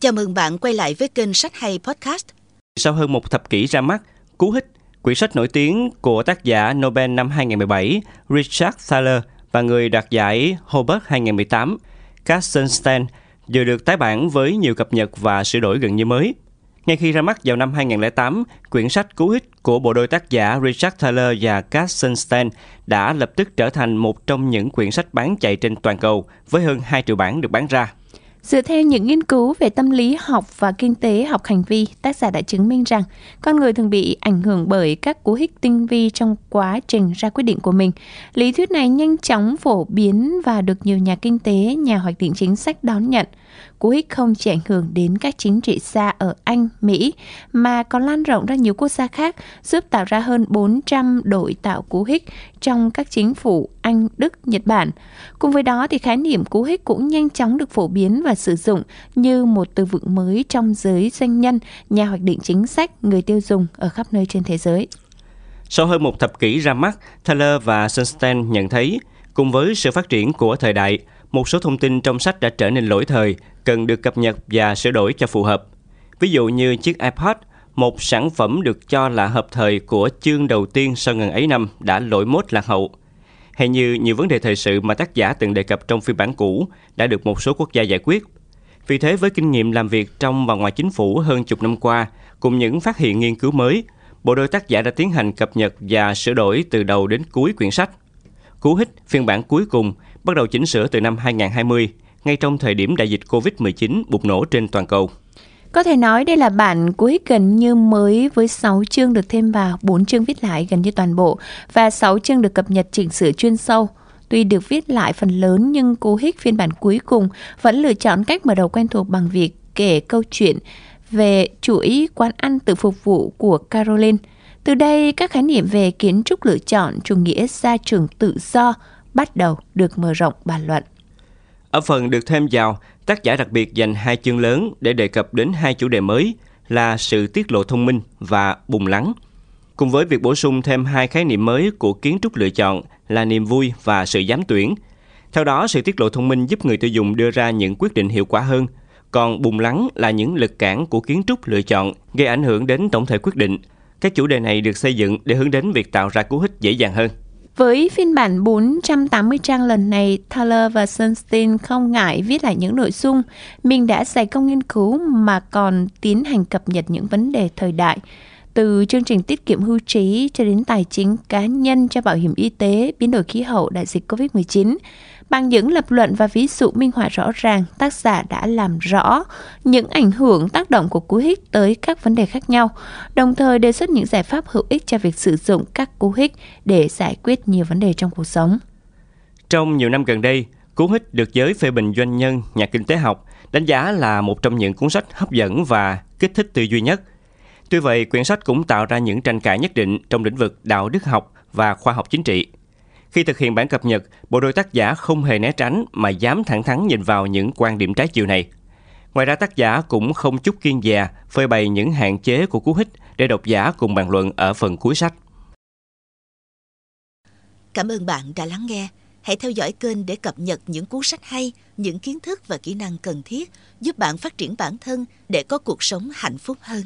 Chào mừng bạn quay lại với kênh Sách Hay Podcast. Sau hơn một thập kỷ ra mắt, Cú Hích, quyển sách nổi tiếng của tác giả Nobel năm 2017 Richard Thaler và người đoạt giải Hobart 2018 Katzenstein vừa được tái bản với nhiều cập nhật và sửa đổi gần như mới. Ngay khi ra mắt vào năm 2008, quyển sách Cú Hích của bộ đôi tác giả Richard Thaler và Katzenstein đã lập tức trở thành một trong những quyển sách bán chạy trên toàn cầu với hơn 2 triệu bản được bán ra. Dựa theo những nghiên cứu về tâm lý học và kinh tế học hành vi, tác giả đã chứng minh rằng con người thường bị ảnh hưởng bởi các cú hích tinh vi trong quá trình ra quyết định của mình. Lý thuyết này nhanh chóng phổ biến và được nhiều nhà kinh tế, nhà hoạch định chính sách đón nhận. Cú hích không chỉ ảnh hưởng đến các chính trị gia ở Anh, Mỹ, mà còn lan rộng ra nhiều quốc gia khác, giúp tạo ra hơn 400 đội tạo cú hích trong các chính phủ Anh, Đức, Nhật Bản. Cùng với đó thì khái niệm cú hích cũng nhanh chóng được phổ biến và sử dụng như một từ vựng mới trong giới doanh nhân, nhà hoạch định chính sách, người tiêu dùng ở khắp nơi trên thế giới. Sau hơn một thập kỷ ra mắt, Thaler và Sunstein nhận thấy, cùng với sự phát triển của thời đại, một số thông tin trong sách đã trở nên lỗi thời, cần được cập nhật và sửa đổi cho phù hợp. Ví dụ như chiếc iPod, một sản phẩm được cho là hợp thời của chương đầu tiên sau ngần ấy năm đã lỗi mốt lạc hậu. Hay như nhiều vấn đề thời sự mà tác giả từng đề cập trong phiên bản cũ đã được một số quốc gia giải quyết. Vì thế với kinh nghiệm làm việc trong và ngoài chính phủ hơn chục năm qua, cùng những phát hiện nghiên cứu mới, bộ đôi tác giả đã tiến hành cập nhật và sửa đổi từ đầu đến cuối quyển sách. Cú hích phiên bản cuối cùng bắt đầu chỉnh sửa từ năm 2020, ngay trong thời điểm đại dịch COVID-19 bùng nổ trên toàn cầu. Có thể nói đây là bản cuối gần như mới với 6 chương được thêm vào, 4 chương viết lại gần như toàn bộ và 6 chương được cập nhật chỉnh sửa chuyên sâu. Tuy được viết lại phần lớn nhưng Cú hích phiên bản cuối cùng vẫn lựa chọn cách mở đầu quen thuộc bằng việc kể câu chuyện về chuỗi quán ăn tự phục vụ của Caroline. Từ đây, các khái niệm về kiến trúc lựa chọn chủ nghĩa gia trưởng tự do bắt đầu được mở rộng bàn luận. Ở phần được thêm vào, tác giả đặc biệt dành hai chương lớn để đề cập đến hai chủ đề mới là sự tiết lộ thông minh và bùng lắng. Cùng với việc bổ sung thêm hai khái niệm mới của kiến trúc lựa chọn là niềm vui và sự dám tuyển. Theo đó, sự tiết lộ thông minh giúp người tiêu dùng đưa ra những quyết định hiệu quả hơn, còn bùng lắng là những lực cản của kiến trúc lựa chọn gây ảnh hưởng đến tổng thể quyết định. Các chủ đề này được xây dựng để hướng đến việc tạo ra cú hích dễ dàng hơn. Với phiên bản 480 trang lần này, Thaler và Sunstein không ngại viết lại những nội dung mình đã dày công nghiên cứu mà còn tiến hành cập nhật những vấn đề thời đại từ chương trình tiết kiệm hưu trí cho đến tài chính cá nhân cho bảo hiểm y tế, biến đổi khí hậu, đại dịch COVID-19. Bằng những lập luận và ví dụ minh họa rõ ràng, tác giả đã làm rõ những ảnh hưởng tác động của cú hích tới các vấn đề khác nhau, đồng thời đề xuất những giải pháp hữu ích cho việc sử dụng các cú hích để giải quyết nhiều vấn đề trong cuộc sống. Trong nhiều năm gần đây, Cú hích được giới phê bình doanh nhân, nhà kinh tế học đánh giá là một trong những cuốn sách hấp dẫn và kích thích tư duy nhất. Tuy vậy, quyển sách cũng tạo ra những tranh cãi nhất định trong lĩnh vực đạo đức học và khoa học chính trị. Khi thực hiện bản cập nhật, bộ đôi tác giả không hề né tránh mà dám thẳng thắn nhìn vào những quan điểm trái chiều này. Ngoài ra tác giả cũng không chút kiên dè phơi bày những hạn chế của cú hích để độc giả cùng bàn luận ở phần cuối sách. Cảm ơn bạn đã lắng nghe. Hãy theo dõi kênh để cập nhật những cuốn sách hay, những kiến thức và kỹ năng cần thiết giúp bạn phát triển bản thân để có cuộc sống hạnh phúc hơn.